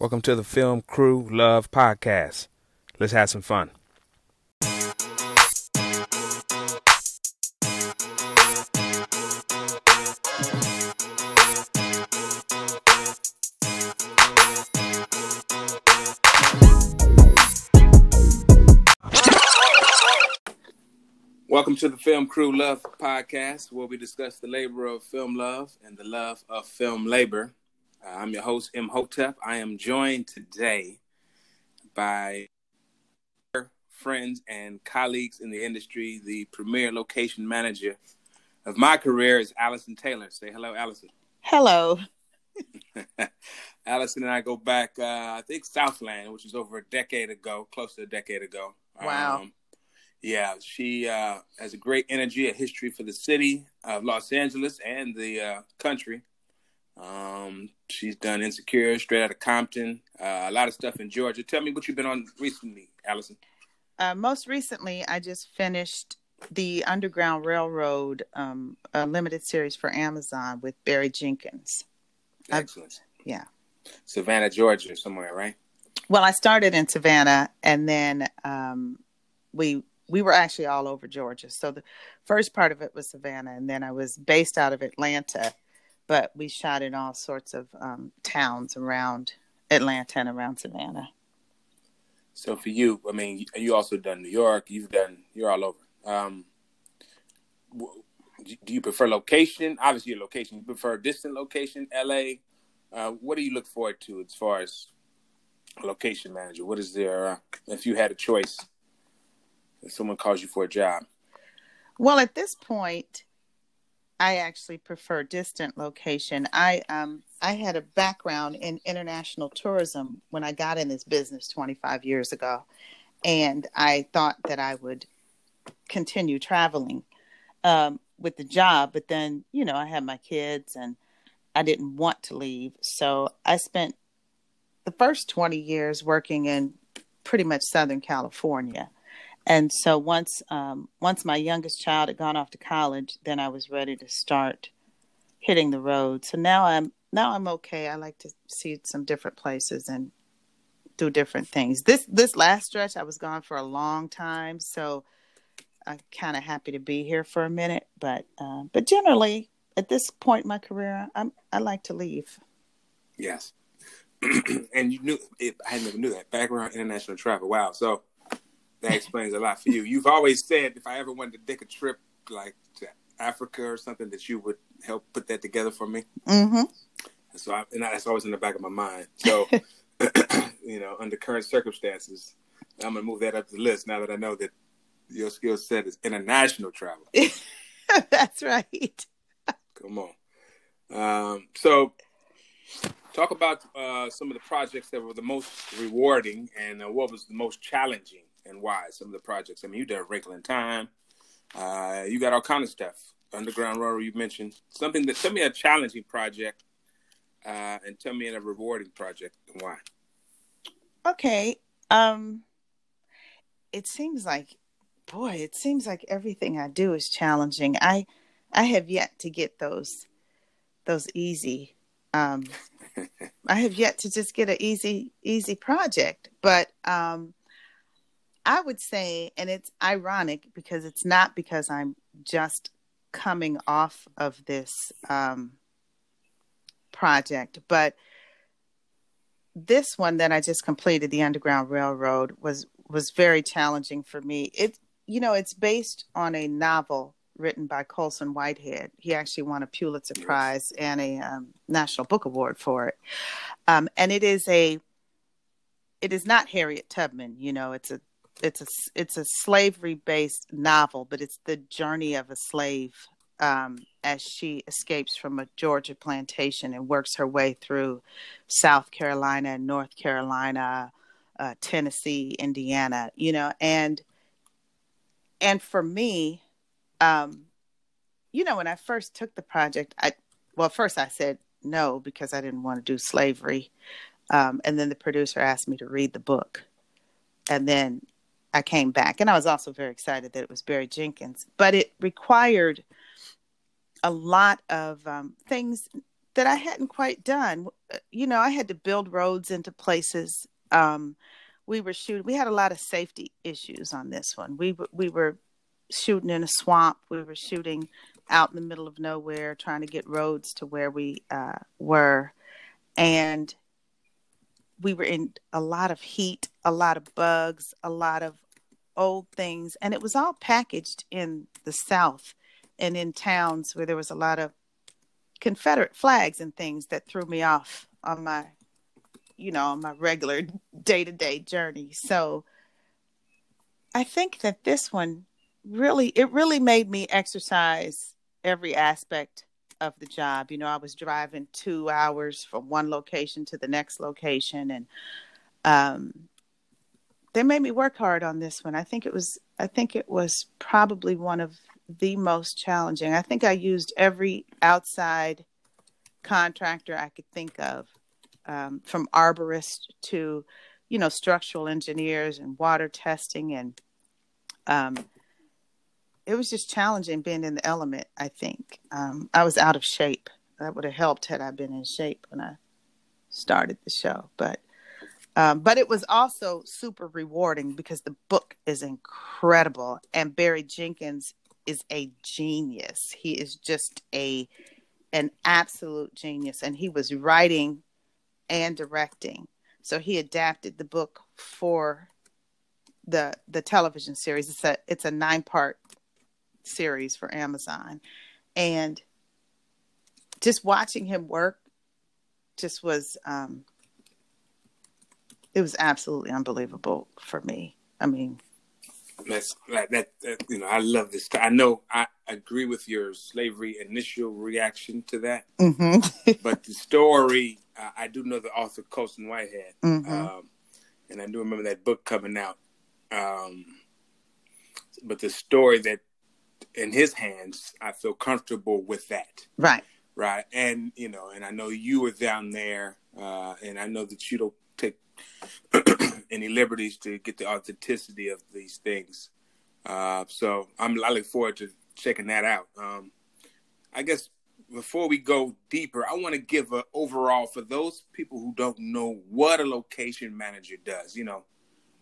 Welcome to the Film Crew Love Podcast. Let's have some fun. Welcome to the Film Crew Love Podcast, where we discuss the labor of film love and the love of film labor. Uh, I'm your host, M. Imhotep. I am joined today by friends and colleagues in the industry. The premier location manager of my career is Allison Taylor. Say hello, Allison. Hello. Allison and I go back, uh, I think Southland, which was over a decade ago, close to a decade ago. Wow. Um, yeah, she uh, has a great energy, a history for the city of Los Angeles and the uh, country. Um, she's done Insecure, Straight Out of Compton, uh, a lot of stuff in Georgia. Tell me what you've been on recently, Allison. Uh, most recently, I just finished the Underground Railroad um, a limited series for Amazon with Barry Jenkins. Excellent. Yeah. Savannah, Georgia, somewhere, right? Well, I started in Savannah, and then um, we we were actually all over Georgia. So the first part of it was Savannah, and then I was based out of Atlanta, but we shot in all sorts of um, towns around Atlanta and around Savannah. So for you, I mean, you also done New York. You've done. You're all over. Um, do you prefer location? Obviously, your location. You prefer distant location, LA. Uh, what do you look forward to as far as location manager? What is there? Uh, if you had a choice, if someone calls you for a job, Well, at this point, I actually prefer distant location. I um I had a background in international tourism when I got in this business 25 years ago, and I thought that I would continue traveling um, with the job. But then, you know, I had my kids, and I didn't want to leave, so I spent the first 20 years working in pretty much Southern California and so once um, once my youngest child had gone off to college, then I was ready to start hitting the road. So now I'm now I'm okay. I like to see some different places and do different things. This this last stretch, I was gone for a long time, so I'm kind of happy to be here for a minute. But uh, but generally, at this point in my career, I'm I like to leave. yes. and you knew it, I never knew that background international travel. Wow. So that explains a lot for you. You've always said if I ever wanted to take a trip like to Africa or something, that you would help put that together for me. Mm-hmm. So I, and that's always in the back of my mind. So, you know, under current circumstances, I'm gonna move that up the list now that I know that your skill set is international travel. That's right. Come on. Um, so, talk about uh, some of the projects that were the most rewarding and uh, what was the most challenging and why. Some of the projects. I mean, you did Wrinkle in Time. Uh, you got all kind of stuff. Underground Railroad. You mentioned something that. Tell me a challenging project, uh, and tell me in a rewarding project and why. Okay. Um it seems like boy, it seems like everything I do is challenging. I I have yet to get those those easy um I have yet to just get an easy easy project, but um I would say and it's ironic because it's not because I'm just coming off of this um project, but this one that I just completed, the Underground Railroad, was was very challenging for me. It you know it's based on a novel written by Colson Whitehead. He actually won a Pulitzer Yes. Prize and a um, National Book Award for it. Um, and it is a it is not Harriet Tubman. You know, it's a it's a it's a slavery based novel, but it's the journey of a slave um, as she escapes from a Georgia plantation and works her way through South Carolina, North Carolina, uh, Tennessee, Indiana. You know, and and for me, um, you know, when I first took the project, I well, first I said no because I didn't want to do slavery, um, and then the producer asked me to read the book, and then I came back, and I was also very excited that it was Barry Jenkins, but it required a lot of um, things that I hadn't quite done. You know, I had to build roads into places. Um, we were shooting. We had a lot of safety issues on this one. We we were shooting in a swamp. We were shooting out in the middle of nowhere, trying to get roads to where we uh, were, and we were in a lot of heat, a lot of bugs, a lot of old things, and it was all packaged in the South and in towns where there was a lot of Confederate flags and things that threw me off on my, you know, on my regular day to day journey. So I think that this one really, it really made me exercise every aspect of the job. You know, I was driving two hours from one location to the next location, and um, they made me work hard on this one. I think it was, I think it was probably one of the most challenging. I think I used every outside contractor I could think of, um, from arborist to, you know, structural engineers and water testing and um, it was just challenging being in the element. I think um, I was out of shape. That would have helped had I been in shape when I started the show. But um, but it was also super rewarding because the book is incredible, and Barry Jenkins is a genius. He is just a an absolute genius, and he was writing and directing. So he adapted the book for the the television series. It's a it's a nine part series for Amazon. And just watching him work just was um it was absolutely unbelievable for me. I mean, that's like that, that, you know i love this i know i agree with your slavery initial reaction to that mm-hmm. but the story uh, i do know the author colson whitehead mm-hmm. um, and i do remember that book coming out um, but the story that in his hands, I feel comfortable with that. Right. Right. And, you know, and I know you were down there, uh, and I know that you don't take any liberties to get the authenticity of these things. Uh, so I'm, I look forward to checking that out. Um, I guess before we go deeper, I want to give an overall for those people who don't know what a location manager does. You know,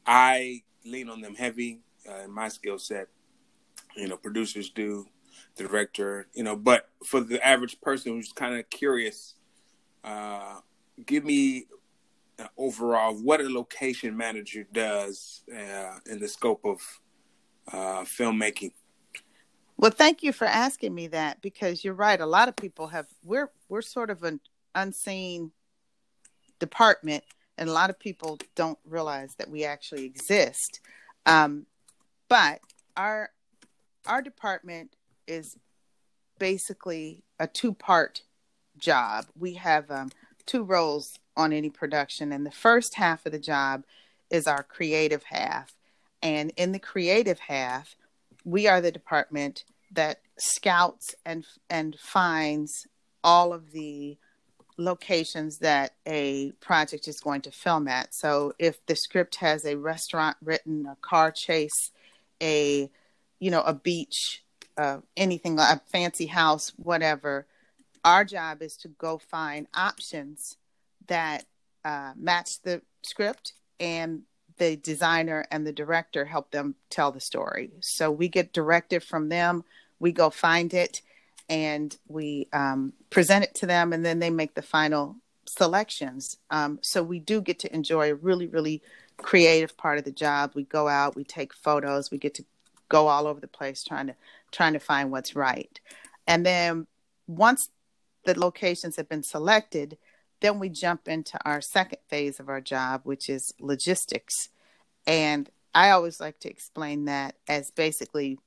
I lean on them heavy uh, in my skill set you know, producers do, director, you know, but for the average person who's kind of curious, uh, give me overall what a location manager does uh, in the scope of uh, filmmaking. Well, thank you for asking me that because you're right. A lot of people have we're we're sort of an unseen department, and a lot of people don't realize that we actually exist. Um, but our our department is basically a two part job. We have um, two roles on any production, and the first half of the job is our creative half. And in the creative half, we are the department that scouts and and finds all of the locations that a project is going to film at. So if the script has a restaurant written, a car chase, a you know, a beach, uh, anything, a fancy house, whatever. Our job is to go find options that uh, match the script and the designer and the director help them tell the story. So we get directive from them, we go find it, and we um, present it to them, and then they make the final selections. Um, so we do get to enjoy a really, really creative part of the job. We go out, we take photos, we get to go all over the place trying to trying to find what's right. And then once the locations have been selected, then we jump into our second phase of our job, which is logistics. And I always like to explain that as basically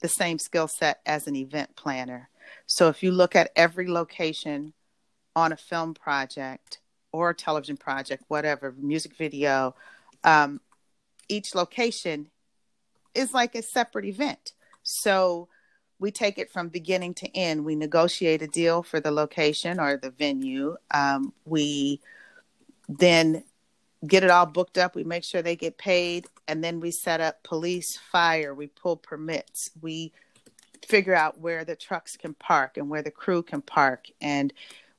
the same skill set as an event planner. So if you look at every location on a film project or a television project, whatever, music video, um, each location is like a separate event. So we take it from beginning to end. We negotiate a deal for the location or the venue. Um, we then get it all booked up. We make sure they get paid. And then we set up police, fire. We pull permits. We figure out where the trucks can park and where the crew can park. And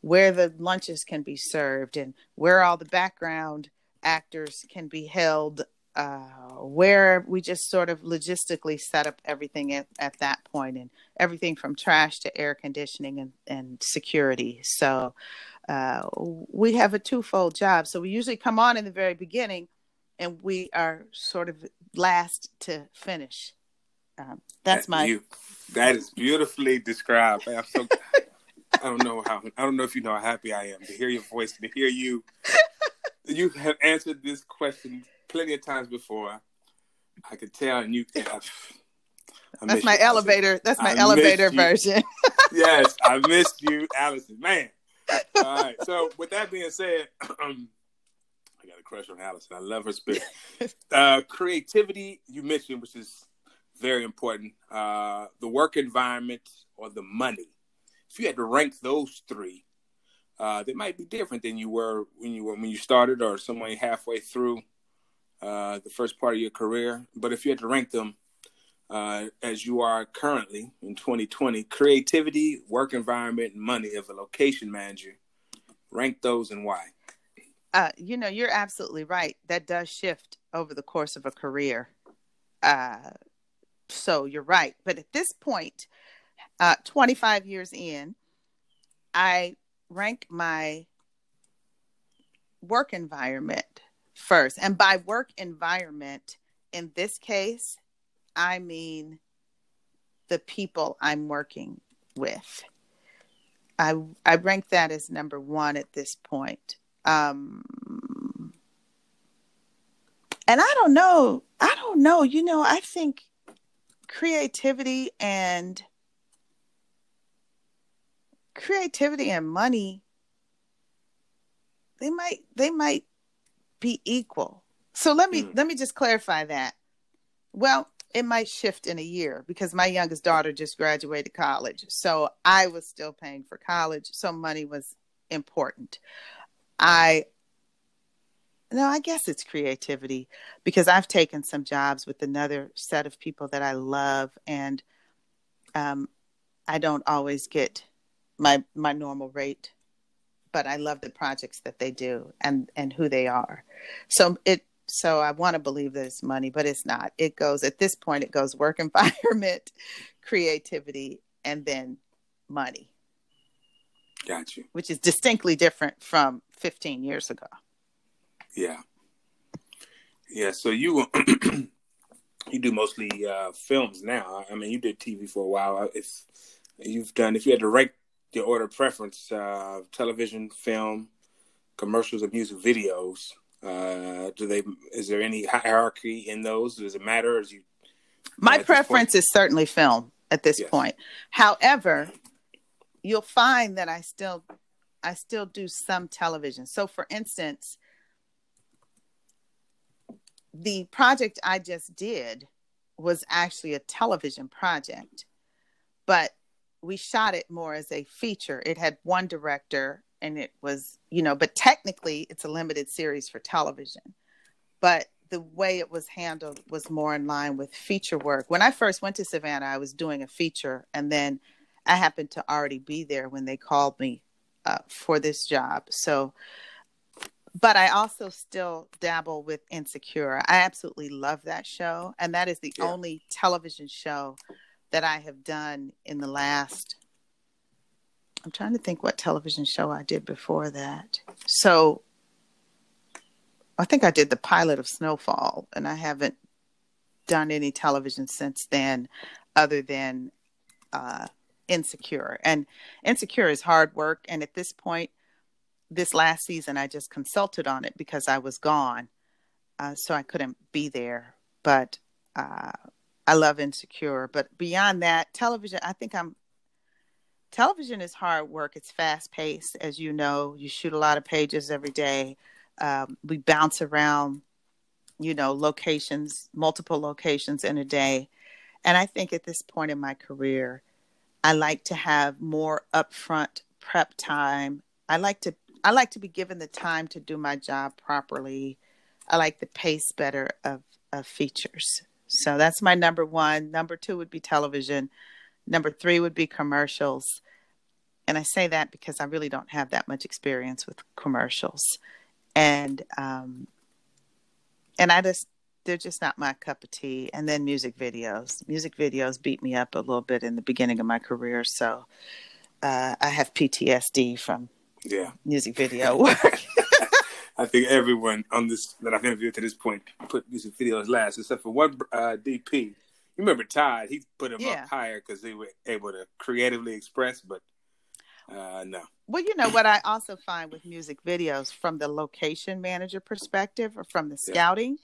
where the lunches can be served and where all the background actors can be held uh, where we just sort of logistically set up everything at, at that point and everything from trash to air conditioning and, and security. So uh, we have a twofold job. So we usually come on in the very beginning and we are sort of last to finish. Um, that's my. You, that is beautifully described. I'm so. I don't know how. I don't know if you know how happy I am to hear your voice, to hear you. You have answered this question plenty of times before. I could tell, and you. I, I that's my you, elevator. That's my I elevator version. yes, I missed you, Allison. Man. All right. So, with that being said, um, I got a crush on Allison. I love her spirit. Uh, creativity, you mentioned, which is very important. Uh, the work environment or the money. If you had to rank those three, uh, they might be different than you were when you were when you started, or someone halfway through uh, the first part of your career. But if you had to rank them uh, as you are currently in 2020, creativity, work environment, and money of a location manager, rank those and why. Uh, you know, you're absolutely right. That does shift over the course of a career. Uh, so you're right. But at this point, uh, 25 years in, I rank my work environment first. And by work environment, in this case, I mean the people I'm working with. I I rank that as number one at this point. Um, and I don't know. I don't know. You know, I think creativity and creativity and money they might they might be equal. So let me mm. let me just clarify that. Well, it might shift in a year because my youngest daughter just graduated college. So I was still paying for college, so money was important. I no, I guess it's creativity because I've taken some jobs with another set of people that I love and um I don't always get my my normal rate but I love the projects that they do and and who they are. So it so I want to believe that it's money, but it's not. It goes at this point it goes work environment, creativity, and then money. Got you. Which is distinctly different from 15 years ago. Yeah. Yeah, so you you do mostly uh, films now. I mean, you did TV for a while. If you've done, if you had to rank your order preference: uh, television, film, commercials, and music videos. Uh, do they? Is there any hierarchy in those? Does it matter? As you, my preference is certainly film at this yes. point. However, you'll find that I still, I still do some television. So, for instance, the project I just did was actually a television project, but we shot it more as a feature. It had one director and it was, you know, but technically it's a limited series for television. But the way it was handled was more in line with feature work. When I first went to Savannah, I was doing a feature and then I happened to already be there when they called me uh, for this job. So, but I also still dabble with Insecure. I absolutely love that show. And that is the yeah. only television show that I have done in the last I'm trying to think what television show I did before that. So I think I did the pilot of Snowfall and I haven't done any television since then other than uh, Insecure. And Insecure is hard work and at this point this last season I just consulted on it because I was gone. Uh, so I couldn't be there. But uh, I love Insecure, but beyond that, television, I think I'm television is hard work. It's fast paced, as you know. You shoot a lot of pages every day. Um, we bounce around, you know, locations, multiple locations in a day. And I think at this point in my career, I like to have more upfront prep time. I like to I like to be given the time to do my job properly. I like the pace better of, of features. So that's my number one. Number two would be television. Number three would be commercials. and I say that because I really don't have that much experience with commercials, and um, and I just they're just not my cup of tea. And then music videos, music videos beat me up a little bit in the beginning of my career, so uh, I have PTSD from Yeah. music video work. I think everyone on this that I've interviewed to this point put music videos last, except for one uh, DP. You remember Todd? He put them Yeah. up higher because they were able to creatively express, but uh, no. Well, you know what I also find with music videos from the location manager perspective or from the Yeah. scouting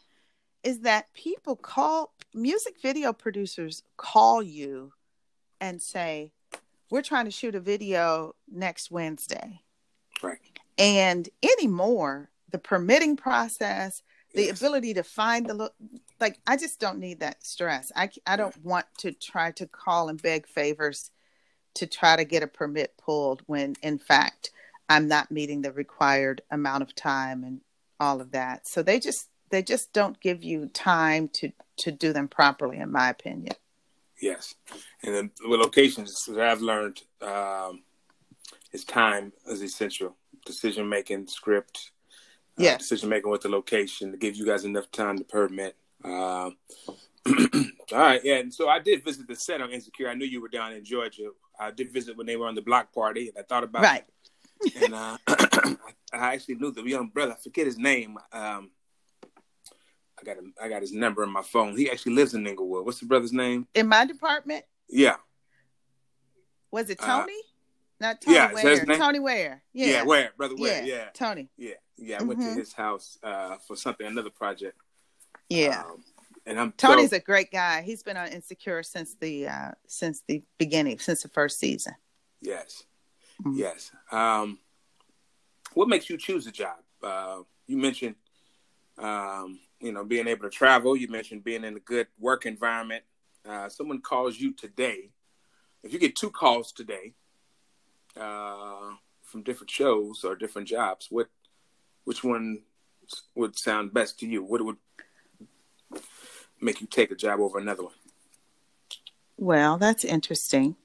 is that people call music video producers call you and say, "We're trying to shoot a video next Wednesday." Right. And anymore, the permitting process, the ability to find the look like I just don't need that stress. I I don't want to try to call and beg favors to try to get a permit pulled when in fact I'm not meeting the required amount of time and all of that. So they just they just don't give you time to to do them properly in my opinion. Yes, and then with locations, that I've learned um, is time is essential. Decision making, script, uh, decision making with the location to give you guys enough time to permit. Um, all right, yeah. And so I did visit the set on Insecure. I knew you were down in Georgia. I did visit when they were on the block party, and I thought about Right. it. And uh, I actually knew the young brother. I forget his name. Um, I got him. I got his number in my phone. He actually lives in Inglewood. What's the brother's name? In my department, Yeah. was it Uh, Tony? not Tony yeah, is that his Ware. Tony Ware. Yeah, Yeah. where brother where? yeah. Yeah, Tony. yeah, yeah. I went to Mhm. his house uh, for something, another project. Yeah. um, and I'm Tony's so, a great guy. He's been on Insecure since the uh since the beginning, since the first season. yes, Mhm. yes. Um, what makes you choose a job? Uh, you mentioned, um, you know, being able to travel. You mentioned being in a good work environment. Uh, someone calls you today. If you get two calls today uh, from different shows or different jobs, what which one would sound best to you? What would make you take a job over another one? Well, that's interesting.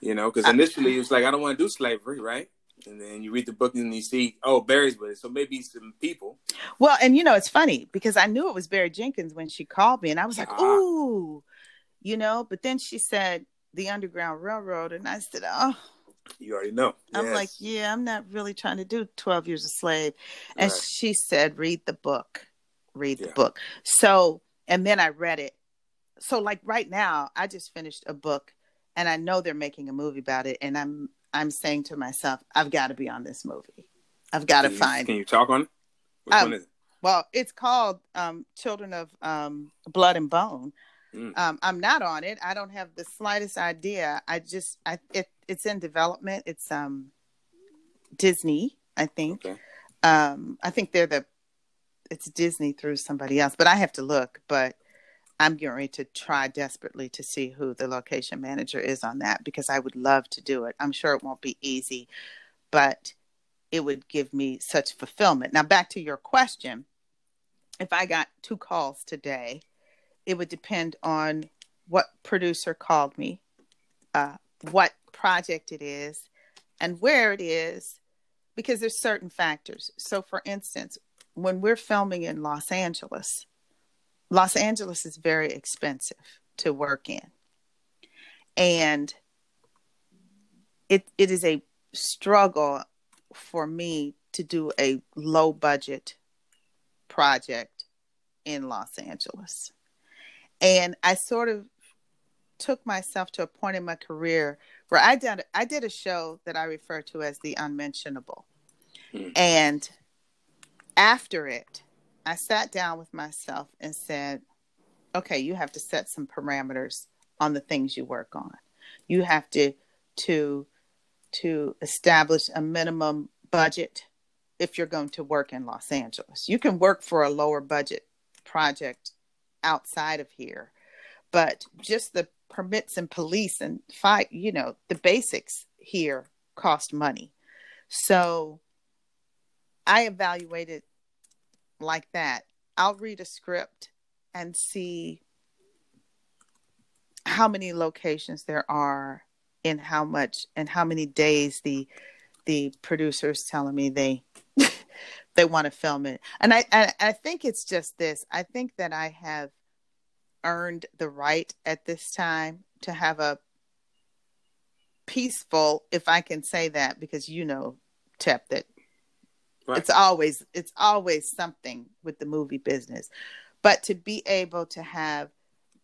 You know, because initially it was like I don't want to do slavery, right? And then you read the book and you see, oh, Barry's with it, so maybe some people. Well, and you know, it's funny because I knew it was Barry Jenkins when she called me, and I was like, Ah. "Ooh," you know. But then she said the Underground Railroad, and I said, "Oh." You already know. I'm Yes. like, yeah, I'm not really trying to do 12 years a slave. And Right. she said, read the book, read the book. So, and then I read it. So, like right now, I just finished a book and I know they're making a movie about it. And I'm, I'm saying to myself, I've got to be on this movie. I've got to find, Can you talk on it? Which Um, one is it? well, it's called um, Children of um, Blood and Bone. Mm. Um, I'm not on it. I don't have the slightest idea. I just, I, it, it's in development. It's um, Disney, I think. Okay. Um, I think they're the, it's Disney through somebody else, but I have to look. But I'm getting ready to try desperately to see who the location manager is on that because I would love to do it. I'm sure it won't be easy, but it would give me such fulfillment. Now, back to your question. If I got two calls today, it would depend on what producer called me, uh, what project it is, and where it is, because there's certain factors. So, for instance, when we're filming in Los Angeles, Los Angeles is very expensive to work in, and it it is a struggle for me to do a low budget project in Los Angeles. And I sort of took myself to a point in my career where I did I did a show that I refer to as the unmentionable. Hmm. And after it, I sat down with myself and said, okay, you have to set some parameters on the things you work on. You have to to to establish a minimum budget if you're going to work in Los Angeles. You can work for a lower budget project outside of here, but just the permits and police and fight, you know, the basics here cost money. So I evaluated like that. I'll read a script and see how many locations there are in how much and how many days the the producers telling me they they want to film it. And I, I I think it's just this. I think that I have earned the right at this time to have a peaceful, if I can say that, because you know, Tep, that right. it's always it's always something with the movie business. But to be able to have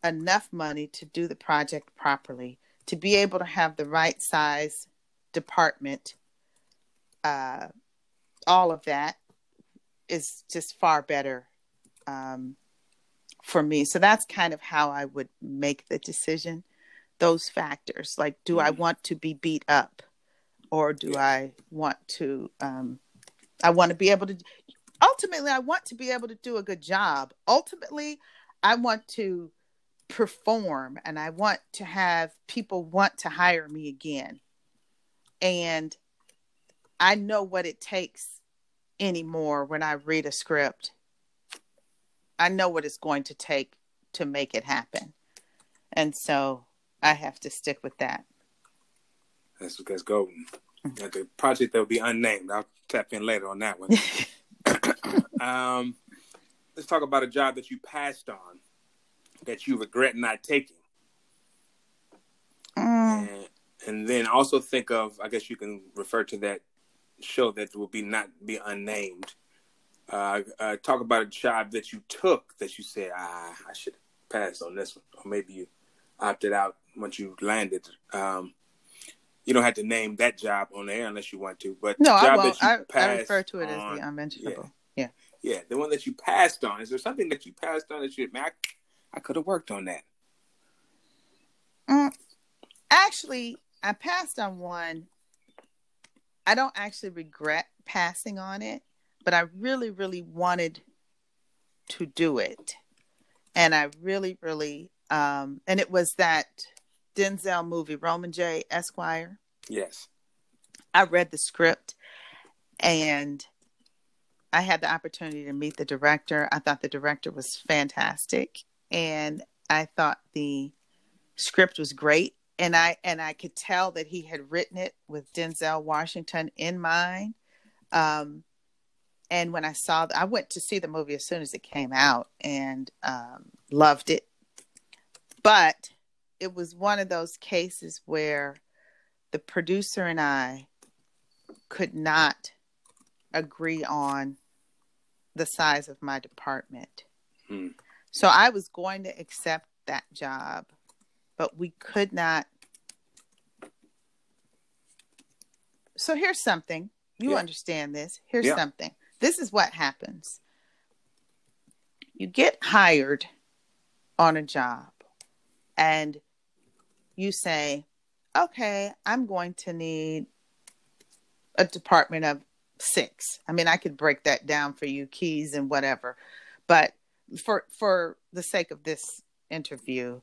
enough money to do the project properly, to be able to have the right size department, uh, all of that is just far better um, for me. So that's kind of how I would make the decision. Those factors, like, do mm-hmm. I want to be beat up, or do yeah. I want to? Um, I want to be able to. Ultimately, I want to be able to do a good job. Ultimately, I want to perform, and I want to have people want to hire me again. And I know what it takes anymore when I read a script I know what it's going to take to make it happen. And so I have to stick with that. That's because golden. The project that will be unnamed. I'll tap in later on that one. um, let's talk about a job that you passed on that you regret not taking. Mm. And, and then also think of, I guess you can refer to that show that will be not be unnamed uh, uh, talk about a job that you took that you said, ah, I should pass on this one, or maybe you opted out once you landed. Um, you don't have to name that job on the air unless you want to, but no, I won't. I, I, refer to it on, as the unmentionable. Yeah. yeah, yeah, the one that you passed on. Is there something that you passed on that you, man, I, I could have worked on that? Mm, actually, I passed on one. I don't actually regret passing on it but I really, really wanted to do it. And I really, really, um, and it was that Denzel movie, Roman J. Esquire. Yes. I read the script and I had the opportunity to meet the director. I thought the director was fantastic and I thought the script was great and I and I could tell that he had written it with Denzel Washington in mind. Um, and when I saw, I went to see the movie as soon as it came out and um, loved it. But it was one of those cases where the producer and I could not agree on the size of my department. Hmm. So I was going to accept that job, but we could not. So here's something. You yeah. understand this. Here's yeah. something this is what happens you get hired on a job and you say, okay, I'm going to need a department of six. I mean, I could break that down for you, keys and whatever. But for for the sake of this interview,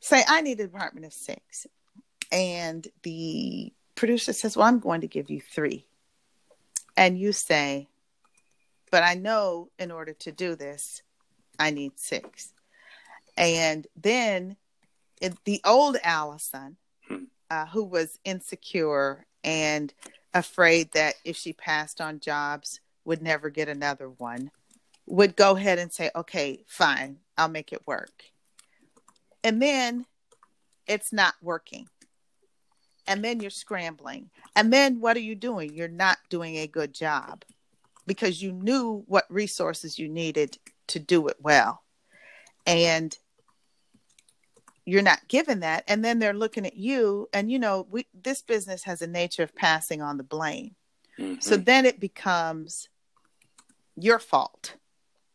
say I need a department of six. And the producer says, Well, I'm going to give you three. And you say, but I know in order to do this, I need six. And then it, the old Allison, hmm. uh, who was insecure and afraid that if she passed on jobs, would never get another one, would go ahead and say, okay, fine, I'll make it work. And then it's not working. And then you're scrambling. And then what are you doing? You're not doing a good job because you knew what resources you needed to do it well. And you're not given that and then they're looking at you and you know we this business has a nature of passing on the blame mm-hmm. so then it becomes your fault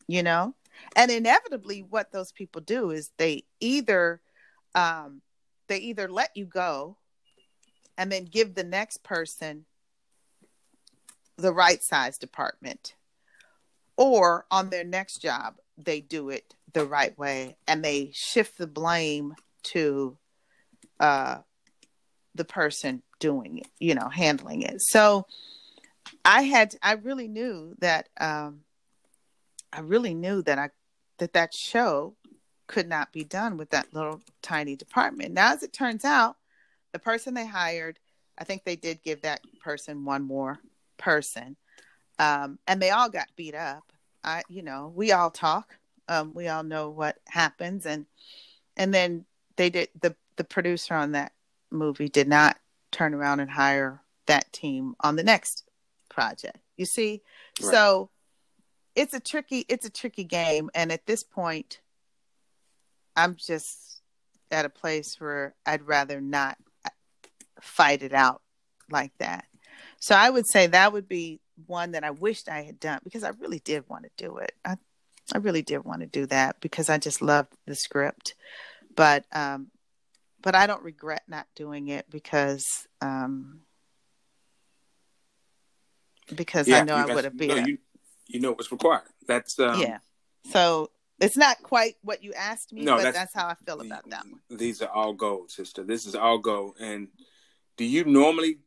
you know and inevitably what those people do is they either um, they either let you go and then give the next person the right size department or on their next job they do it the right way and they shift the blame to uh, the person doing it you know handling it. So i had i really knew that um, i really knew that i that that show could not be done with that little tiny department. Now as it turns out the person they hired, I think they did give that person one more person, um, and they all got beat up. I, you know, we all talk. Um, we all know what happens, and and then they did the the producer on that movie did not turn around and hire that team on the next project. You see, right. so it's a tricky it's a tricky game, and at this point, I'm just at a place where I'd rather not fight it out like that. So I would say that would be one that I wished I had done because I really did want to do it. I I really did want to do that because I just loved the script. But um but I don't regret not doing it because um because yeah, I know I would have been no, you, you know what's required. That's um, yeah. So it's not quite what you asked me, no, but that's, that's how I feel about that one. These are all gold, sister. This is all gold. And do you normally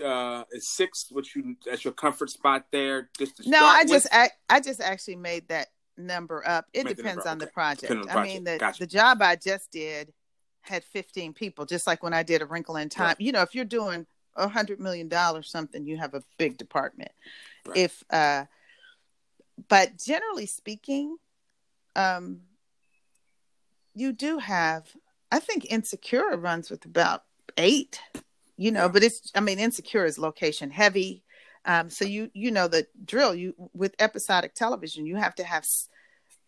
uh is six what you that's your comfort spot there just no i just I, I just actually made that number up it depends on, okay. the project. on the project i mean the, gotcha. the job i just did had 15 people just like when i did a wrinkle in time right. you know if you're doing a hundred million dollars something you have a big department right. if uh but generally speaking um you do have i think insecure runs with about eight you know, but it's I mean, insecure is location heavy. Um, so you you know the drill. You with episodic television, you have to have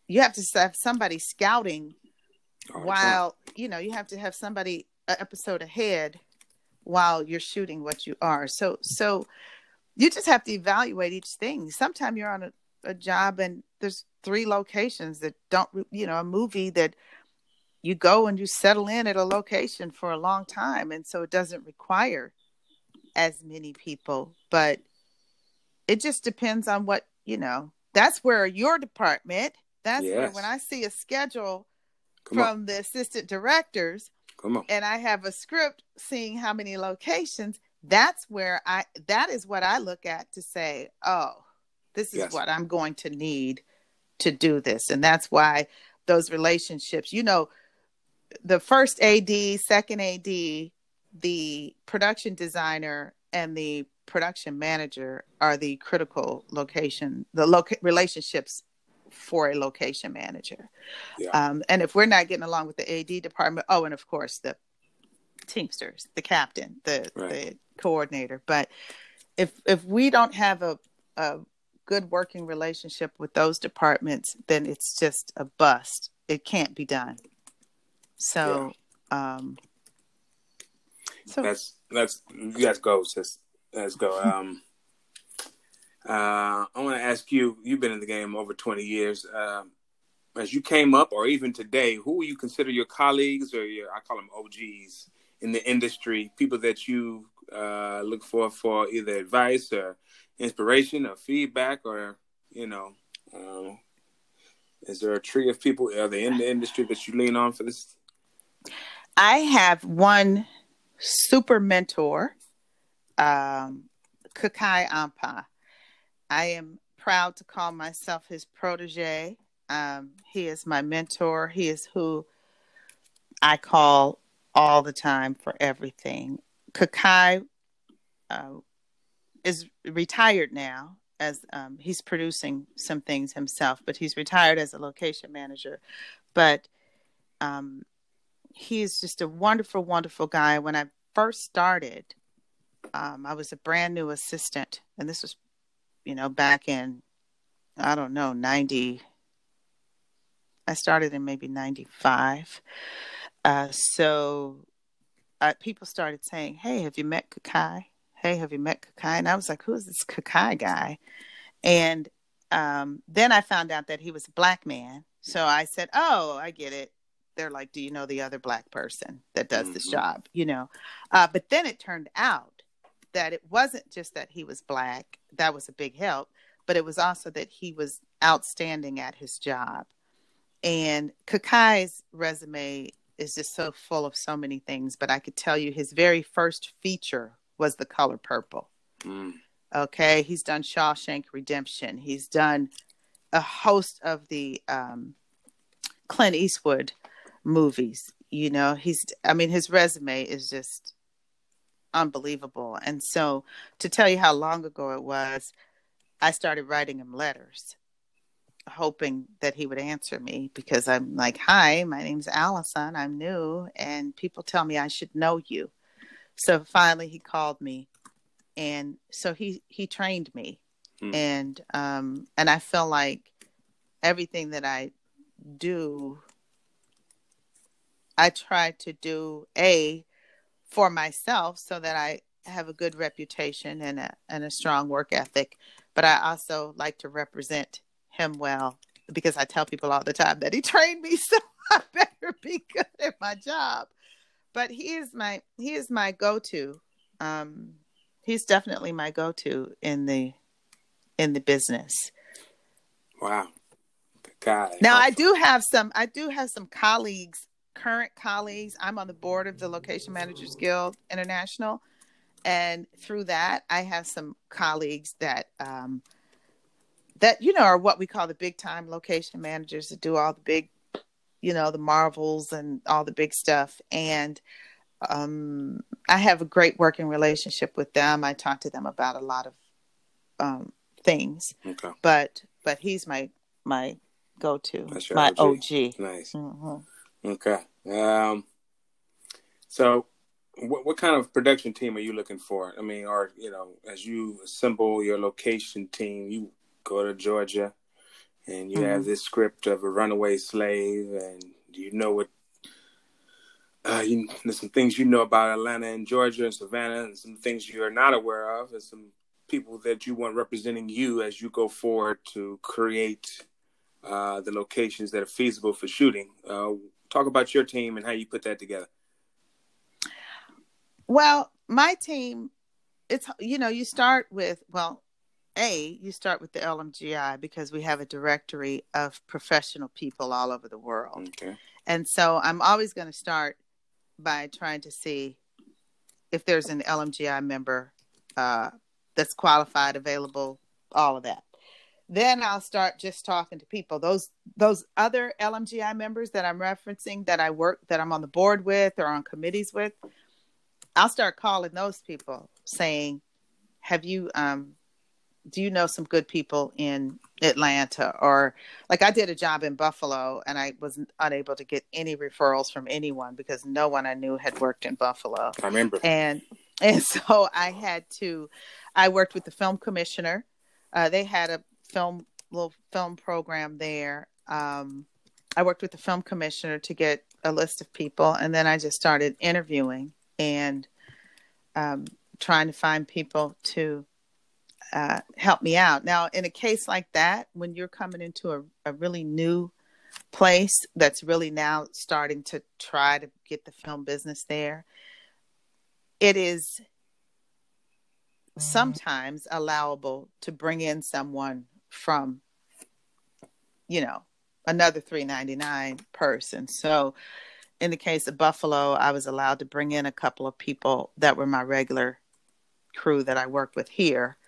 you have to have somebody scouting oh, while you know you have to have somebody an episode ahead while you're shooting what you are. So so you just have to evaluate each thing. Sometimes you're on a, a job and there's three locations that don't you know a movie that you go and you settle in at a location for a long time and so it doesn't require as many people but it just depends on what you know that's where your department that's yes. where when i see a schedule Come from on. the assistant directors and i have a script seeing how many locations that's where i that is what i look at to say oh this is yes. what i'm going to need to do this and that's why those relationships you know the first AD, second AD, the production designer, and the production manager are the critical location, the loca- relationships for a location manager. Yeah. Um, and if we're not getting along with the AD department, oh, and of course the Teamsters, the captain, the, right. the coordinator. But if if we don't have a, a good working relationship with those departments, then it's just a bust. It can't be done. So, yeah. um, so that's that's let's go, sis. Let's go. Um, uh, I want to ask you. You've been in the game over twenty years. Uh, as you came up, or even today, who you consider your colleagues or your I call them OGs in the industry, people that you uh, look for for either advice or inspiration or feedback, or you know, uh, is there a tree of people are they in the industry that you lean on for this I have one super mentor, um, Kokayi Ampah. I am proud to call myself his protege. Um, he is my mentor. He is who I call all the time for everything. Kukai uh, is retired now as um, he's producing some things himself, but he's retired as a location manager. But um, he's just a wonderful, wonderful guy. When I first started, um, I was a brand new assistant, and this was, you know, back in, I don't know, 90. I started in maybe 95. Uh, so uh, people started saying, Hey, have you met Kokayi? Hey, have you met Kokayi? And I was like, Who is this Kokayi guy? And um, then I found out that he was a black man. So I said, Oh, I get it they're like, "Do you know the other black person that does mm-hmm. this job?" You know, uh, but then it turned out that it wasn't just that he was black; that was a big help, but it was also that he was outstanding at his job. And Kokayi's resume is just so full of so many things, but I could tell you his very first feature was the color purple. Mm. Okay, he's done Shawshank Redemption. He's done a host of the um, Clint Eastwood movies. You know, he's I mean his resume is just unbelievable. And so, to tell you how long ago it was, I started writing him letters, hoping that he would answer me because I'm like, "Hi, my name's Allison. I'm new, and people tell me I should know you." So finally, he called me, and so he he trained me, hmm. and um and I feel like everything that I do, I try to do a for myself so that I have a good reputation and a and a strong work ethic. But I also like to represent him well because I tell people all the time that he trained me, so I better be good at my job. But he is my he is my go to. Um, he's definitely my go to in the in the business. Wow. God. Now I do have some I do have some colleagues current colleagues. I'm on the board of the Location Managers Guild International. And through that, I have some colleagues that, um, that, you know, are what we call the big time location managers that do all the big, you know, the marvels and all the big stuff. And um, I have a great working relationship with them. I talk to them about a lot of um, things. Okay. But, but he's my, my go to, my OG. OG. Nice. Mm-hmm. Okay. Um, so, what, what kind of production team are you looking for? I mean, or you know, as you assemble your location team, you go to Georgia, and you mm-hmm. have this script of a runaway slave, and you know what. Uh, you, there's some things you know about Atlanta and Georgia and Savannah, and some things you're not aware of, and some people that you want representing you as you go forward to create uh, the locations that are feasible for shooting. Uh, talk about your team and how you put that together. Well, my team, it's you know, you start with well, a you start with the LMGI because we have a directory of professional people all over the world. Okay. And so I'm always going to start by trying to see if there's an LMGI member uh, that's qualified, available, all of that then I'll start just talking to people. Those those other LMGI members that I'm referencing that I work that I'm on the board with or on committees with, I'll start calling those people saying, "Have you um do you know some good people in Atlanta or like I did a job in Buffalo and I was unable to get any referrals from anyone because no one I knew had worked in Buffalo. I remember. And and so I had to I worked with the film commissioner. Uh, they had a film little film program there. Um, I worked with the film commissioner to get a list of people, and then I just started interviewing and um, trying to find people to uh, help me out. Now, in a case like that, when you're coming into a, a really new place that's really now starting to try to get the film business there, it is sometimes allowable to bring in someone from you know another 399 person. So in the case of buffalo i was allowed to bring in a couple of people that were my regular crew that i work with here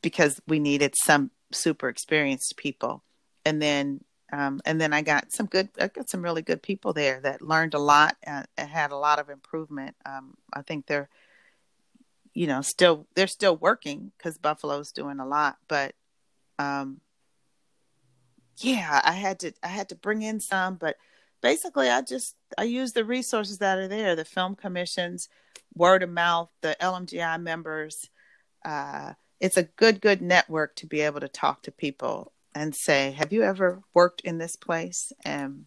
because we needed some super experienced people. And then um, and then i got some good i got some really good people there that learned a lot and, and had a lot of improvement. Um, i think they're you know still they're still working because buffalo's doing a lot but um, yeah, I had to I had to bring in some, but basically I just I use the resources that are there, the film commissions, word of mouth, the LMGI members. Uh, it's a good good network to be able to talk to people and say, "Have you ever worked in this place?" And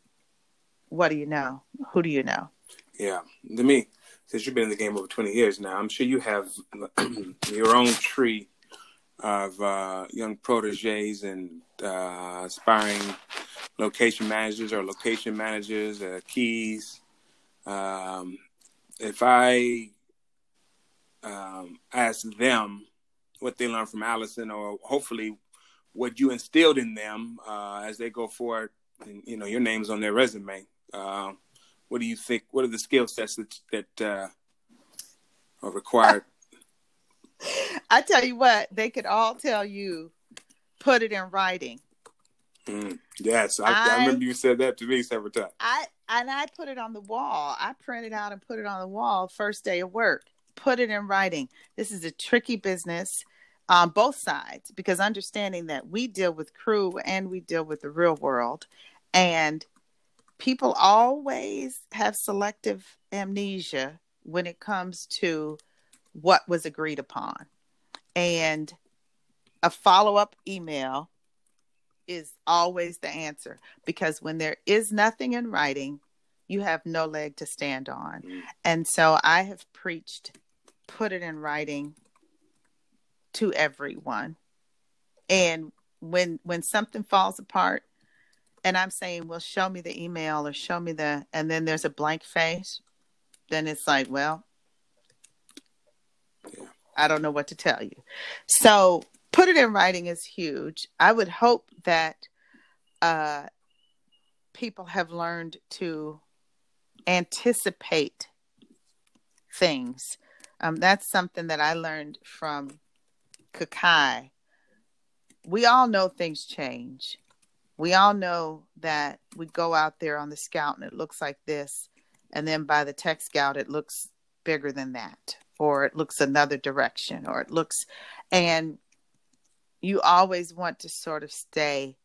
what do you know? Who do you know? Yeah, to me, since you've been in the game over twenty years now, I'm sure you have your own tree of uh, young proteges and uh, aspiring location managers or location managers, uh, keys. Um, if I um, ask them what they learned from Allison, or hopefully what you instilled in them uh, as they go forward, and, you know, your name's on their resume. Uh, what do you think? What are the skill sets that that uh, are required I tell you what, they could all tell you, put it in writing. Mm, yes, I, I, I, remember you said that to me several times. I and I put it on the wall. I printed out and put it on the wall first day of work. put it in writing. This is a tricky business on both sides because understanding that we deal with crew and we deal with the real world and people always have selective amnesia when it comes to what was agreed upon and a follow-up email is always the answer because when there is nothing in writing you have no leg to stand on mm. and so i have preached put it in writing to everyone. And when when something falls apart and I'm saying, well, show me the email or show me the and then there's a blank face, then it's like, well. I don't know what to tell you. So put it in writing is huge. I would hope that uh, people have learned to anticipate things. Um, that's something that I learned from Kokayi, we all know things change. We all know that we go out there on the scout and it looks like this, and then by the tech scout it looks bigger than that, or it looks another direction, or it looks, and you always want to sort of stay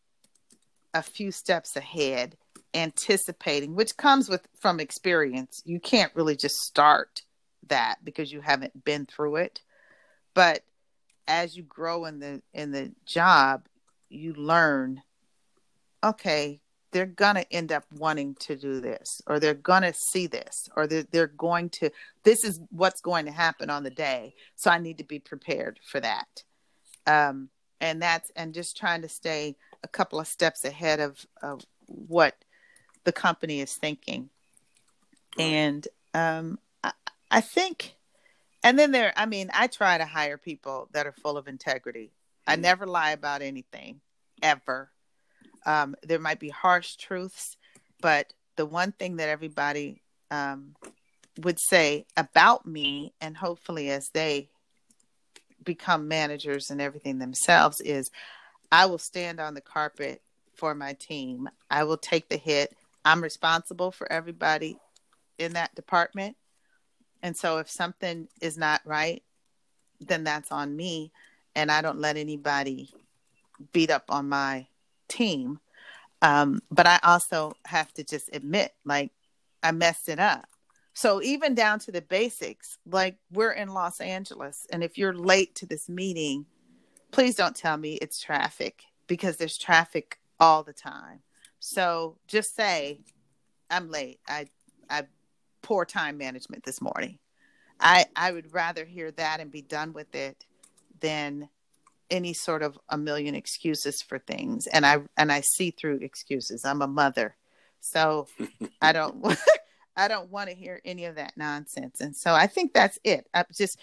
a few steps ahead, anticipating, which comes with from experience. You can't really just start that because you haven't been through it, but as you grow in the in the job, you learn, okay, they're gonna end up wanting to do this, or they're gonna see this, or they're they're going to this is what's going to happen on the day. So I need to be prepared for that. Um, and that's and just trying to stay a couple of steps ahead of, of what the company is thinking. And um, I, I think and then there, I mean, I try to hire people that are full of integrity. I mm-hmm. never lie about anything, ever. Um, there might be harsh truths, but the one thing that everybody um, would say about me, and hopefully as they become managers and everything themselves, is I will stand on the carpet for my team. I will take the hit. I'm responsible for everybody in that department. And so if something is not right, then that's on me. And I don't let anybody beat up on my team. Um, but I also have to just admit, like, I messed it up. So even down to the basics, like we're in Los Angeles, and if you're late to this meeting, please don't tell me it's traffic because there's traffic all the time. So just say, I'm late. I I poor time management this morning. I I would rather hear that and be done with it than any sort of a million excuses for things. And I and I see through excuses. I'm a mother. So I don't I don't want to hear any of that nonsense. And so I think that's it. I just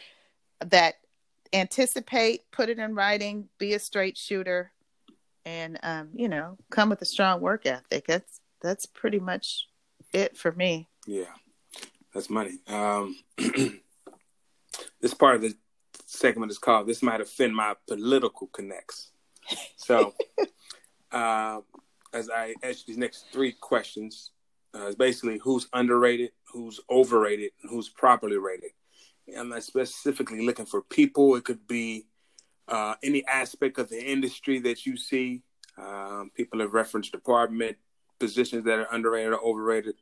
that anticipate, put it in writing, be a straight shooter, and um, you know, come with a strong work ethic. That's that's pretty much it for me. Yeah. That's money. Um, this part of the segment is called "This Might Offend My Political Connects." So, uh, as I ask these next three questions, uh, it's basically who's underrated, who's overrated, and who's properly rated. I'm not specifically looking for people. It could be uh, any aspect of the industry that you see. Um, people have referenced department positions that are underrated or overrated.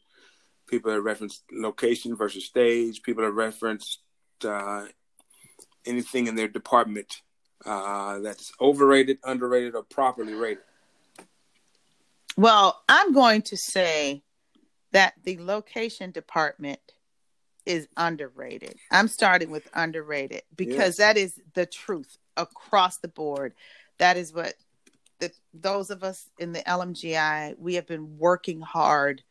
People have referenced location versus stage. People have referenced uh, anything in their department uh, that's overrated, underrated, or properly rated. Well, I'm going to say that the location department is underrated. I'm starting with underrated because that is the truth across the board. That is what the, those of us in the LMGI we have been working hard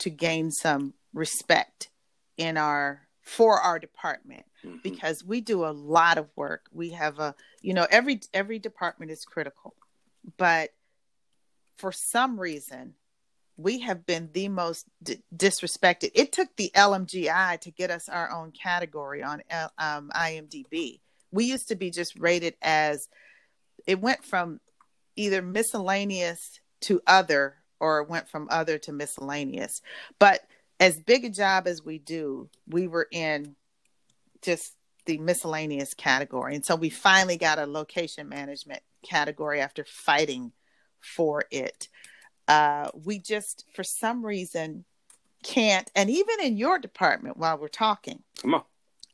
to gain some respect in our for our department mm-hmm. because we do a lot of work we have a you know every every department is critical but for some reason we have been the most d- disrespected it took the lmgi to get us our own category on L- um, imdb we used to be just rated as it went from either miscellaneous to other or it went from other to miscellaneous. But as big a job as we do, we were in just the miscellaneous category. And so we finally got a location management category after fighting for it. Uh, we just, for some reason, can't. And even in your department, while we're talking, come on.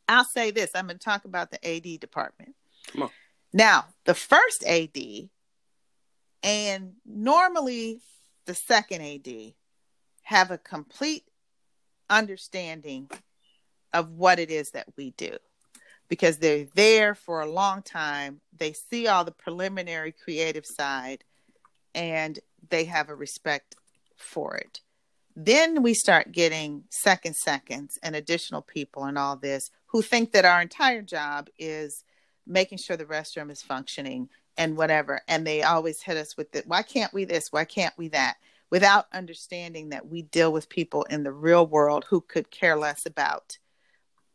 I'll say this I'm going to talk about the AD department. Come on. Now, the first AD and normally the second AD have a complete understanding of what it is that we do because they're there for a long time. They see all the preliminary creative side and they have a respect for it. Then we start getting second seconds and additional people and all this who think that our entire job is making sure the restroom is functioning and whatever. And they always hit us with it. Why can't we this? Why can't we that? Without understanding that we deal with people in the real world who could care less about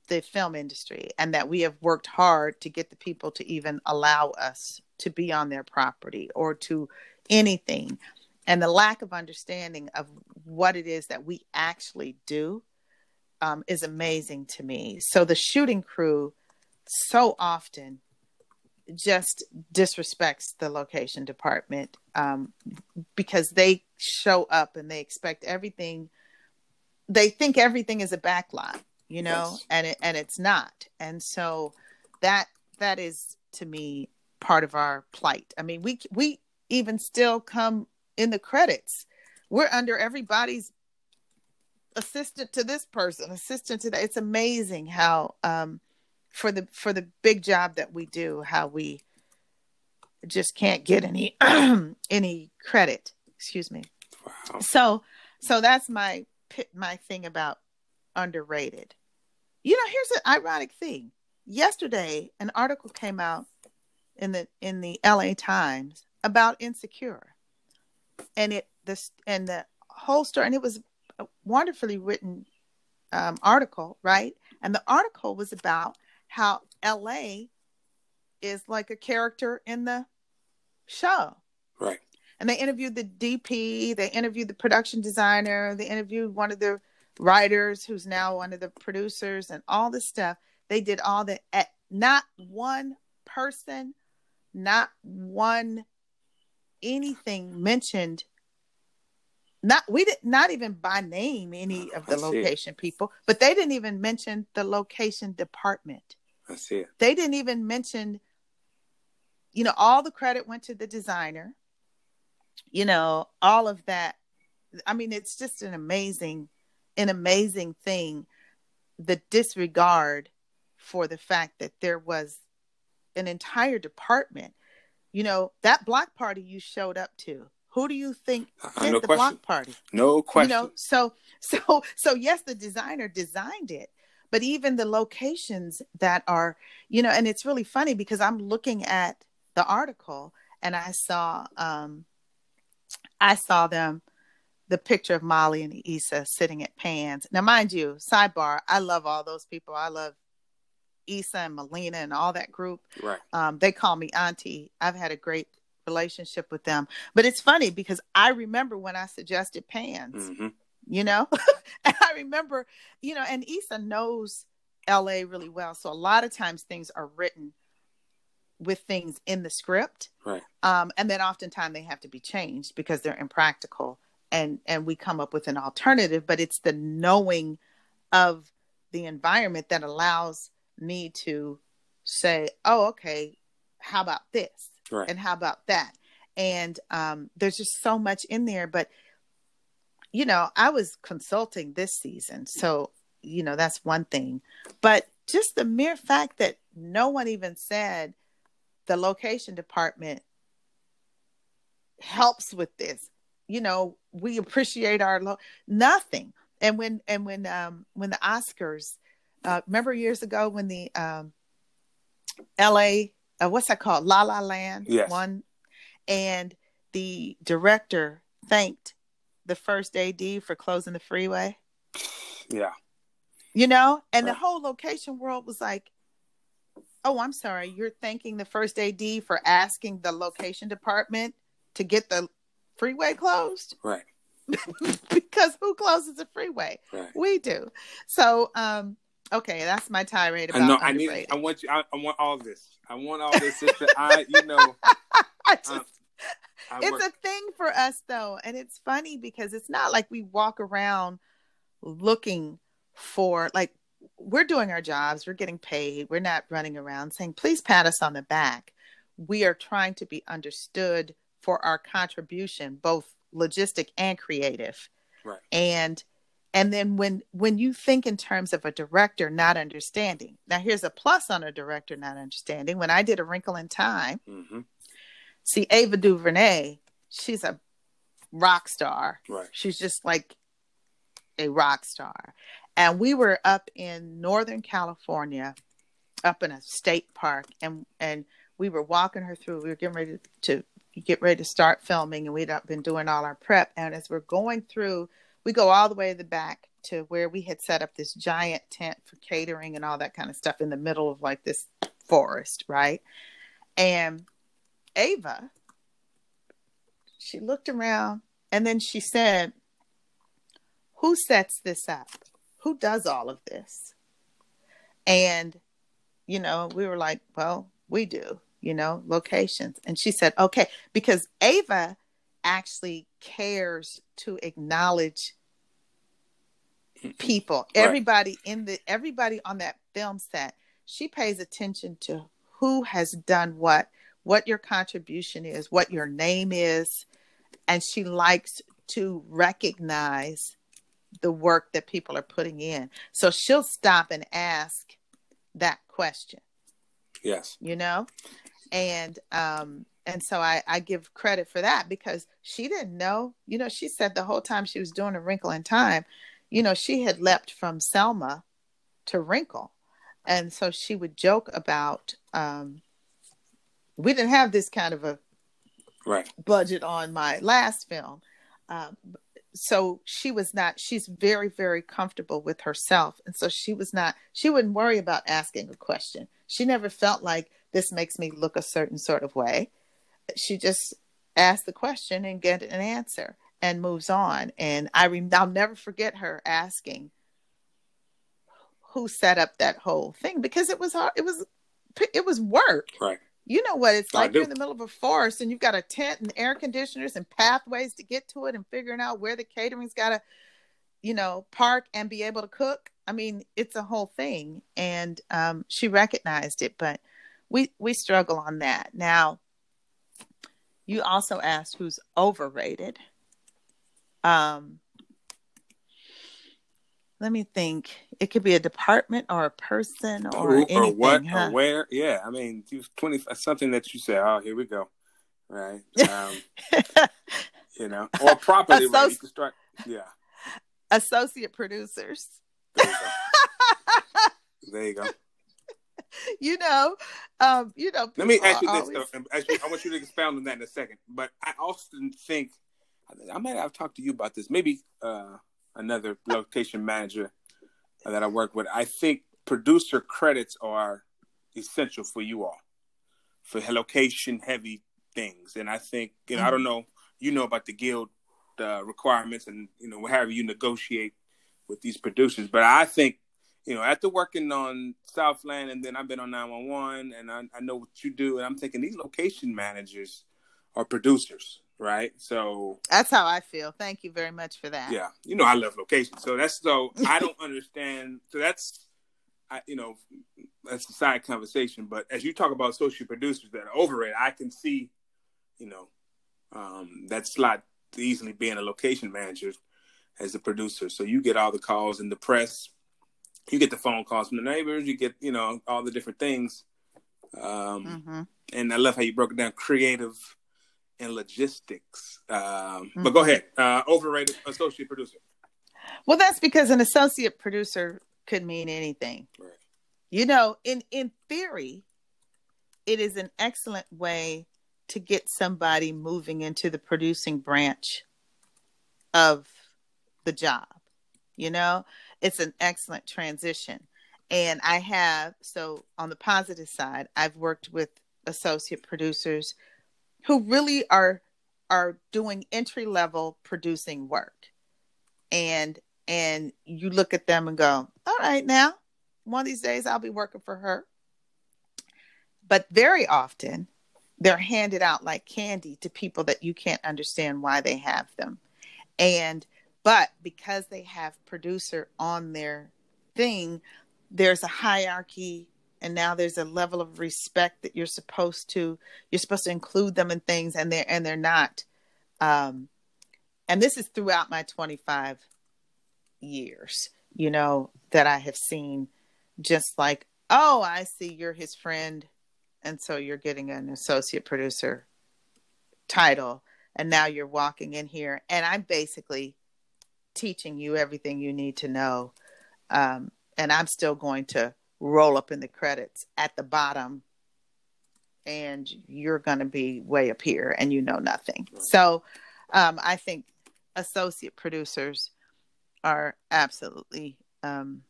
the film industry and that we have worked hard to get the people to even allow us to be on their property or to anything. And the lack of understanding of what it is that we actually do um, is amazing to me. So the shooting crew so often just disrespects the location department um, because they show up and they expect everything they think everything is a backlot you know yes. and it and it's not. And so that that is to me part of our plight. I mean we we even still come in the credits. We're under everybody's assistant to this person assistant to that. It's amazing how um for the for the big job that we do how we just can't get any any credit excuse me wow. so so that's my my thing about underrated. You know, here's an ironic thing. Yesterday, an article came out in the in the LA Times about insecure. And it this and the whole story and it was a wonderfully written um, article, right? And the article was about how LA is like a character in the show. Right. And they interviewed the DP, they interviewed the production designer, they interviewed one of the writers who's now one of the producers and all this stuff. They did all that. At eh, not one person, not one anything mentioned. Not we did not even by name any of the location people, but they didn't even mention the location department. I see it. They didn't even mention, you know, all the credit went to the designer. You know, all of that. I mean, it's just an amazing an amazing thing the disregard for the fact that there was an entire department you know that block party you showed up to who do you think uh, did no the question. block party no question you know so so so yes the designer designed it but even the locations that are you know and it's really funny because i'm looking at the article and i saw um i saw them the picture of Molly and Issa sitting at Pann's. Now, mind you, sidebar, I love all those people. I love Issa and Melina and all that group. Right. Um, they call me Auntie. I've had a great relationship with them. But it's funny because I remember when I suggested Pann's, mm-hmm. You know, and I remember, you know, and Issa knows LA really well. So a lot of times things are written with things in the script. Right. Um, and then oftentimes they have to be changed because they're impractical and and we come up with an alternative but it's the knowing of the environment that allows me to say oh okay how about this right. and how about that and um, there's just so much in there but you know i was consulting this season so you know that's one thing. But just the mere fact that no one even said the location department helps with this. You know we appreciate our lo- nothing. And when and when um when the oscars uh remember years ago when the um la uh, what's that called? La la land yes. one and the director thanked the first ad for closing the freeway yeah you know and right. the whole location world was like oh i'm sorry you're thanking the first ad for asking the location department to get the freeway closed. Right. because who closes the freeway? Right. We do. So, um, Okay, that's my tirade I about know. I need. I want you. I, I want all this. I want all this. Sister. I. You know. I just, uh, I it's work- a thing for us though, and it's funny because it's not like we walk around looking for like we're doing our jobs, we're getting paid, we're not running around saying, "Please pat us on the back." We are trying to be understood for our contribution, both logistic and creative. Right. And and then when when you think in terms of a director not understanding now here's a plus on a director not understanding when i did a wrinkle in time Mhm. See ava duvernay she's a rock star. Right. she's just like a rock star. And we were up in northern california up in a state park and and we were walking her through. We were getting ready to get ready to start filming and we'd been doing all our prep. And as we're going through we go all the way to the back to where we had set up this giant tent for catering and all that kind of stuff in the middle of like this forest right? And ava. She looked around and then she said who sets this up? Who does all of this? And you know we were like well we do you know locations. And she said okay because ava actually cares to acknowledge people. Right. everybody in the everybody on that film set she pays attention to who has done what what your contribution is what your name is. And she likes to recognize the work that people are putting in. So she'll stop and ask that question. Yes. you know? And um and so I, I give credit for that because she didn't know you know she said the whole time she was doing a wrinkle in time you know she had leapt from selma to wrinkle. And so she would joke about um we didn't have this kind of a Right. budget on my last film. Um, so she was not, she's very, very comfortable with herself. And so she was not, she wouldn't worry about asking a question. She never felt like this makes me look a certain sort of way. She just asked the question and get an answer and moves on. And I rem- I'll never forget her asking who set up that whole thing because it was hard. It was, it was work Right. You know what? It's like you're in the middle of a forest and you've got a tent and air conditioners and pathways to get to it and figuring out where the catering's got to you know park and be able to cook. I mean it's a whole thing. And um, she recognized it but we we struggle on that. Now you also asked who's overrated. Um let me think it could be a department or a person or Or, anything or what huh? or where? Yeah. I mean, twenty something that you say. Oh, here we go. Right. Um, you know, or properly. right. You can start. Yeah. associate producers. There you go. There you go. you know, um, you know. Let me ask you this, always- though. Actually, I want you to expound on that in a second. But I often think I might have talked to you about this. Maybe uh, another location manager that I work with. I think producer credits are essential for you all for location heavy things. And I think you know I don't know you know about the guild uh, requirements and you know however you negotiate with these producers, but I think you know, after working on Southland and then I've been on 911 and I, I know what you do. And I'm thinking these location managers are producers, right? So, That's how I feel. Thank you very much for that. yeah, you know, I love location. So that's so I don't understand. So that's, I, you know, that's a side conversation. But as you talk about associate producers that are over it, I can see, you know, um, that slot easily being a location manager as a producer. So you get all the calls in the press you get the phone calls from the neighbors, you get, you know, all the different things. Um, hmm And I love how you broke it down creative and logistics. Um, But go ahead. Uh, overrated associate producer. Well, that's because an associate producer could mean anything. Right. You know, in in theory, it is an excellent way to get somebody moving into the producing branch of the job. You know, it's an excellent transition. And I have, so on the positive side, I've worked with associate producers who really are are doing entry level producing work. And and you look at them and go, all right now, one of these days I'll be working for her. But very often they're handed out like candy to people that you can't understand why they have them. And but because they have producer on their thing, there's a hierarchy and now there's a level of respect that you're supposed to you're supposed to include them in things and they're and they're not um and this is throughout my 25 years you know that i have seen just like oh i see you're his friend and so you're getting an associate producer title and now you're walking in here and i'm basically teaching you everything you need to know um, and i'm still going to roll up in the credits at the bottom and you're going to be way up here and you know nothing. So um, i think associate producers are absolutely um,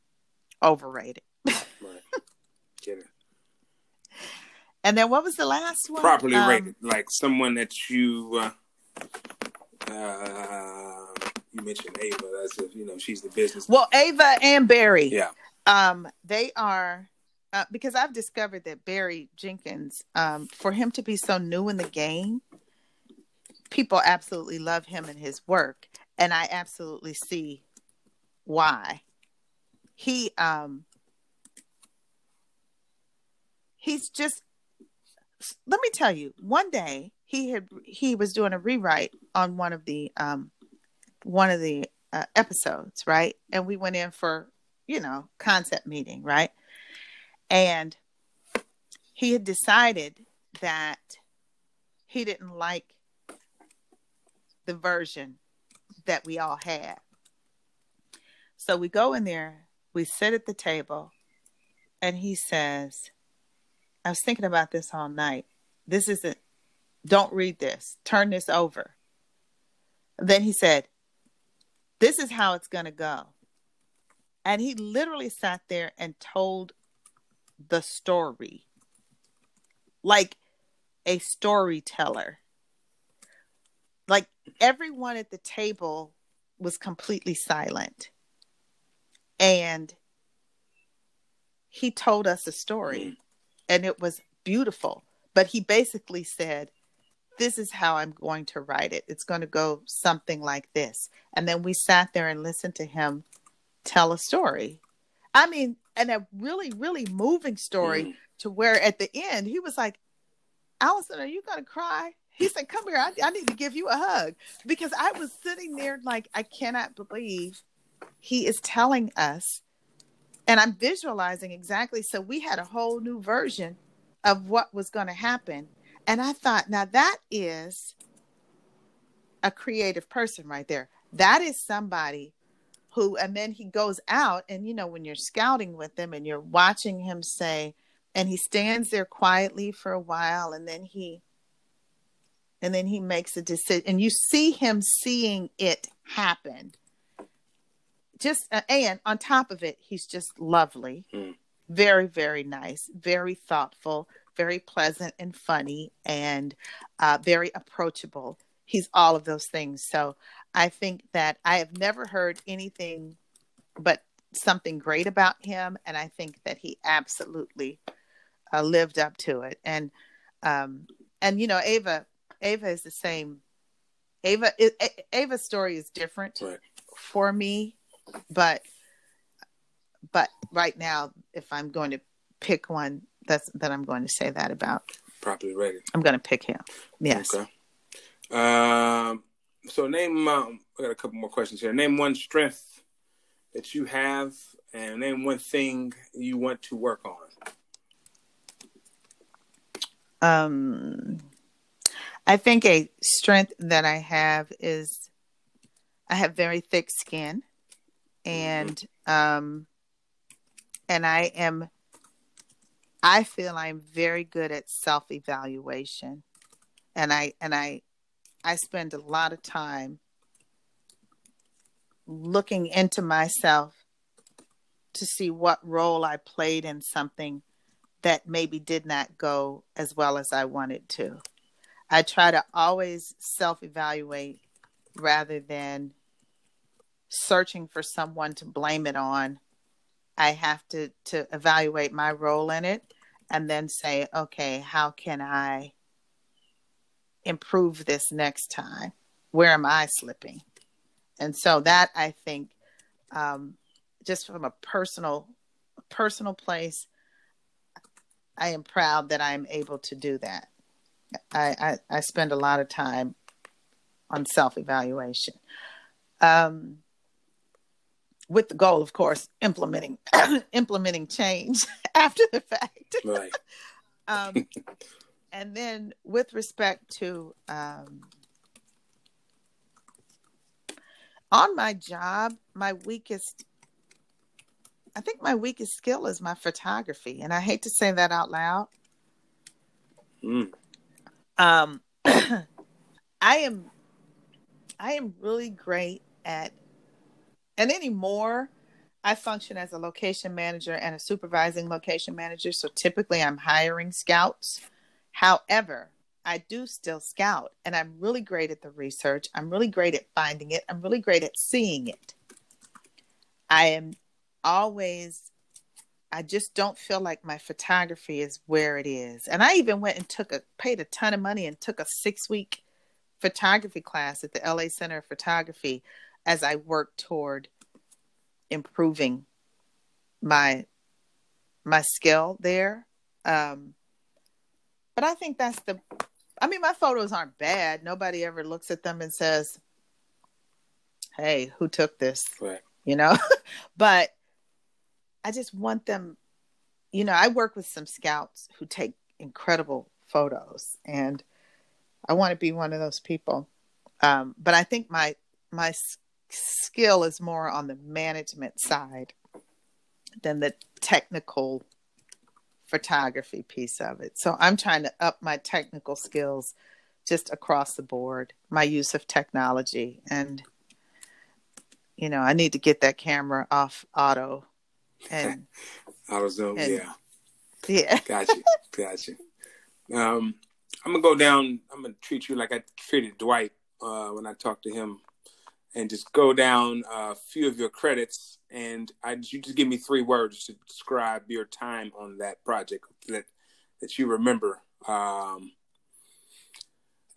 overrated. Right. Get it. and then what was the last one? Properly Um, rated, like someone that you uh, uh, you mentioned Ava. That's if you know she's the business. well ava and barry. Yeah, um they are uh, because i've discovered that barry jenkins um for him to be so new in the game people absolutely love him and his work and i absolutely see why. He um he's just let me tell you one day he had he was doing a rewrite on one of the um one of the uh, episodes right? And we went in for you know concept meeting right? And he had decided that he didn't like the version that we all had. So we go in there we sit at the table and he says i was thinking about this all night. This isn't don't read this. Turn this over. Then he said this is how it's going to go and he literally sat there and told the story. Like a storyteller. Like everyone at the table was completely silent. And he told us a story. And it was beautiful. But he basically said this is how i'm going to write it. It's going to go something like this. And then we sat there and listened to him tell a story. I mean and a really really moving story Mm. to where at the end he was like allison are you going to cry? He said come here I, I need to give you a hug. Because i was sitting there like i cannot believe he is telling us and i'm visualizing exactly. So we had a whole new version of what was going to happen. And i thought now that is a creative person right there. That is somebody who and then he goes out and you know when you're scouting with him and you're watching him say and he stands there quietly for a while and then he and then he makes a decision and you see him seeing it happen. Just uh, and on top of it he's just lovely. Mm. very very nice very thoughtful very pleasant and funny and uh, very approachable. He's all of those things. So i think that i have never heard anything but something great about him and i think that he absolutely uh, lived up to it and um and you know ava ava is the same ava it, ava's story is different right. for me but but right now if i'm going to pick one that's that i'm going to say that about Properly rated. i'm going to pick him yes Okay. Um. So name. Um, I got a couple more questions here. Name one strength that you have, and name one thing you want to work on. um i think a strength that i have is i have very thick skin and um and i am i feel i'm very good at self evaluation and i and i i spend a lot of time looking into myself to see what role i played in something that maybe did not go as well as I wanted to. I try to always self evaluate rather than searching for someone to blame it on I have to to evaluate my role in it and then say, okay, how can I improve this next time? Where am I slipping? And so that I think, um, just from a personal personal place, I am proud that I'm able to do that. I, I, I spend a lot of time on self evaluation. Um, with the goal, of course, implementing implementing change after the fact. Right. um, and then, with respect to um, on my job, my weakest, I think my weakest skill is my photography, and I hate to say that out loud. Mm. Um, I am, I am really great at and anymore I function as a location manager and a supervising location manager. So typically I'm hiring scouts. However, I do still scout and I'm really great at the research. I'm really great at finding it. I'm really great at seeing it. I am always, I just don't feel like my photography is where it is. And I even went and took a, paid a ton of money and took a six week photography class at the LA Center of Photography as I work toward improving my my skill there. Um, but I think that's the. I mean, my photos aren't bad. Nobody ever looks at them and says, "Hey, who took this?" Right. You know, but I just want them. You know, I work with some scouts who take incredible photos, and I want to be one of those people. Um, but I think my my skill is more on the management side than the technical photography piece of it. So I'm trying to up my technical skills just across the board, my use of technology and you know, I need to get that camera off auto and auto zoom, and, yeah. Yeah. gotcha. Gotcha. Um I'm gonna go down I'm gonna treat you like I treated Dwight uh when I talked to him and just go down a few of your credits. And I you just give me three words to describe your time on that project that that you remember um,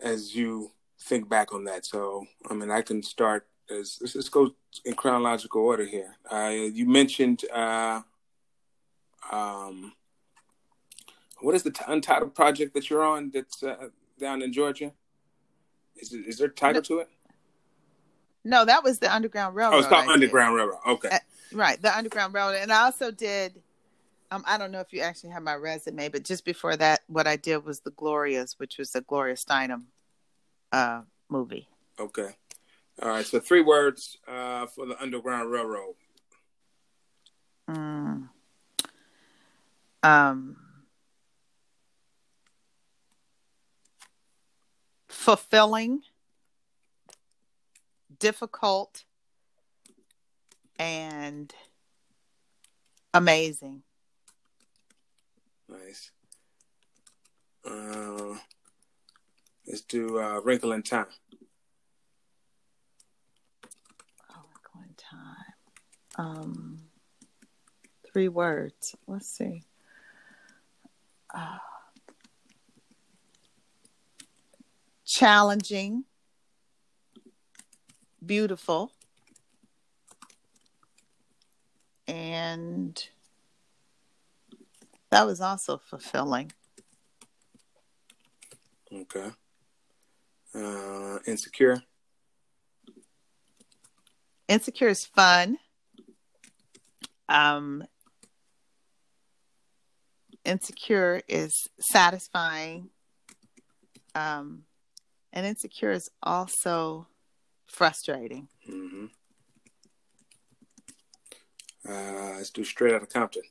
as you think back on that. So I mean, I can start as let's, let's go in chronological order here. Uh, you mentioned uh, um, what is the t- untitled project that you're on that's uh, down in Georgia? Is, it, is there a title to it? No, that was the Underground Railroad. Oh, it's called I Underground did. Railroad. Okay. Uh, right, the Underground Railroad, and I also did. Um, I don't know if you actually have my resume, but just before that, what I did was the Glorias, which was the Gloria Steinem uh, movie. Okay. All right. So three words uh, for the Underground Railroad. Mm. Um. Fulfilling difficult and amazing. Nice. Uh, let's do uh, Wrinkle in Time. Oh, Wrinkle in Time. Um, three words. Let's see. Uh, challenging beautiful. And that was also fulfilling. Okay. Uh insecure? Insecure is fun. Um insecure is satisfying. Um and insecure is also frustrating. Mm-hmm. Uh, let's do straight out of Compton.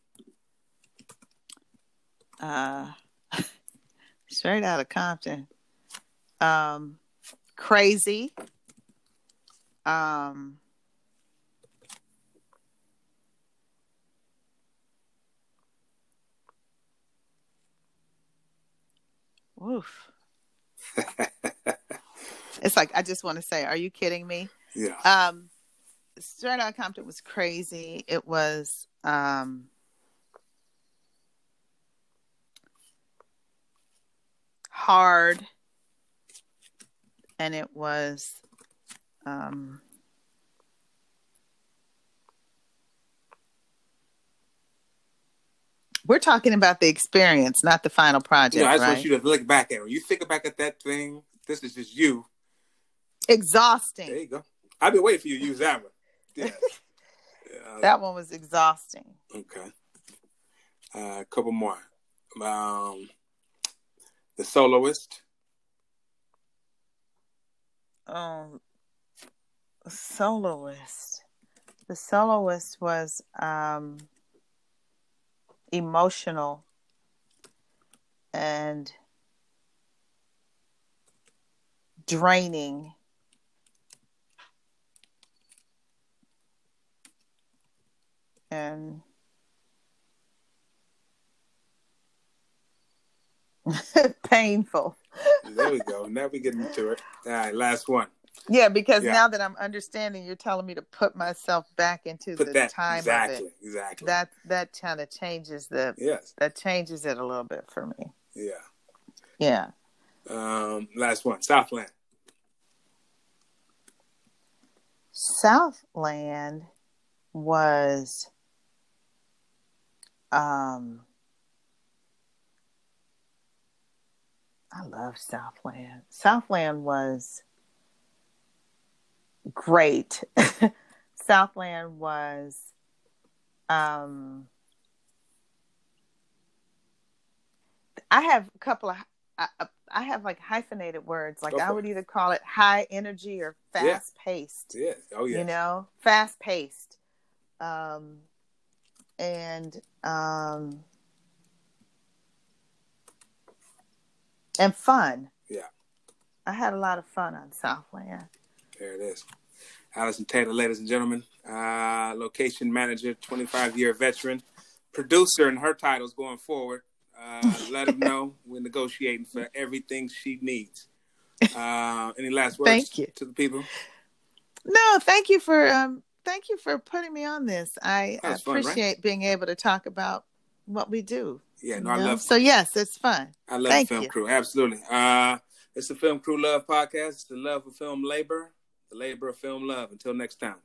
Uh, straight out of Compton. Um, crazy. Um, woof. It's like I just want to say, are you kidding me? Yeah. Um, Straight Outta Compton was crazy. It was um, hard and it was um, we're talking about the experience, not the final project. You know, I just right? want you to look back at it. When you think back at that thing, this is just you. Exhausting. There you go. I've been waiting for you to use that one. Yeah. yeah. That one was exhausting. Okay. Uh, a couple more. Um, the soloist. Um, soloist. The soloist was um, emotional and draining. And painful. There we go. Now we get into it. All right, last one. Yeah, because Yeah. now that I'm understanding, you're telling me to put myself back into Put the that time exactly, of it. exactly. That that kind of changes the yes, that changes it a little bit for me. yeah. Yeah. Um, last one. Southland. Southland was um I love Southland. Southland was great. Southland was um I have a couple of I, I have like hyphenated words like I would it. either call it high energy or Yeah. fast paced Yeah. Oh yeah. you know fast paced um and um and fun Yeah. i had a lot of fun on southland There it is. Allison Taylor, ladies and gentlemen, uh, location manager, 25 year veteran, producer, and her titles going forward. Uh, let them know we're negotiating for everything she needs. Uh, any last words Thank you. to the people? no thank you for um thank you for putting me on this i That was fun, right? appreciate being able to talk about what we do Yeah, no, I know? love so yes it's fun I love Thank film you. crew. Absolutely. Uh, it's the Film Crew Love Podcast. It's the love of film labor, the labor of film love. Until next time.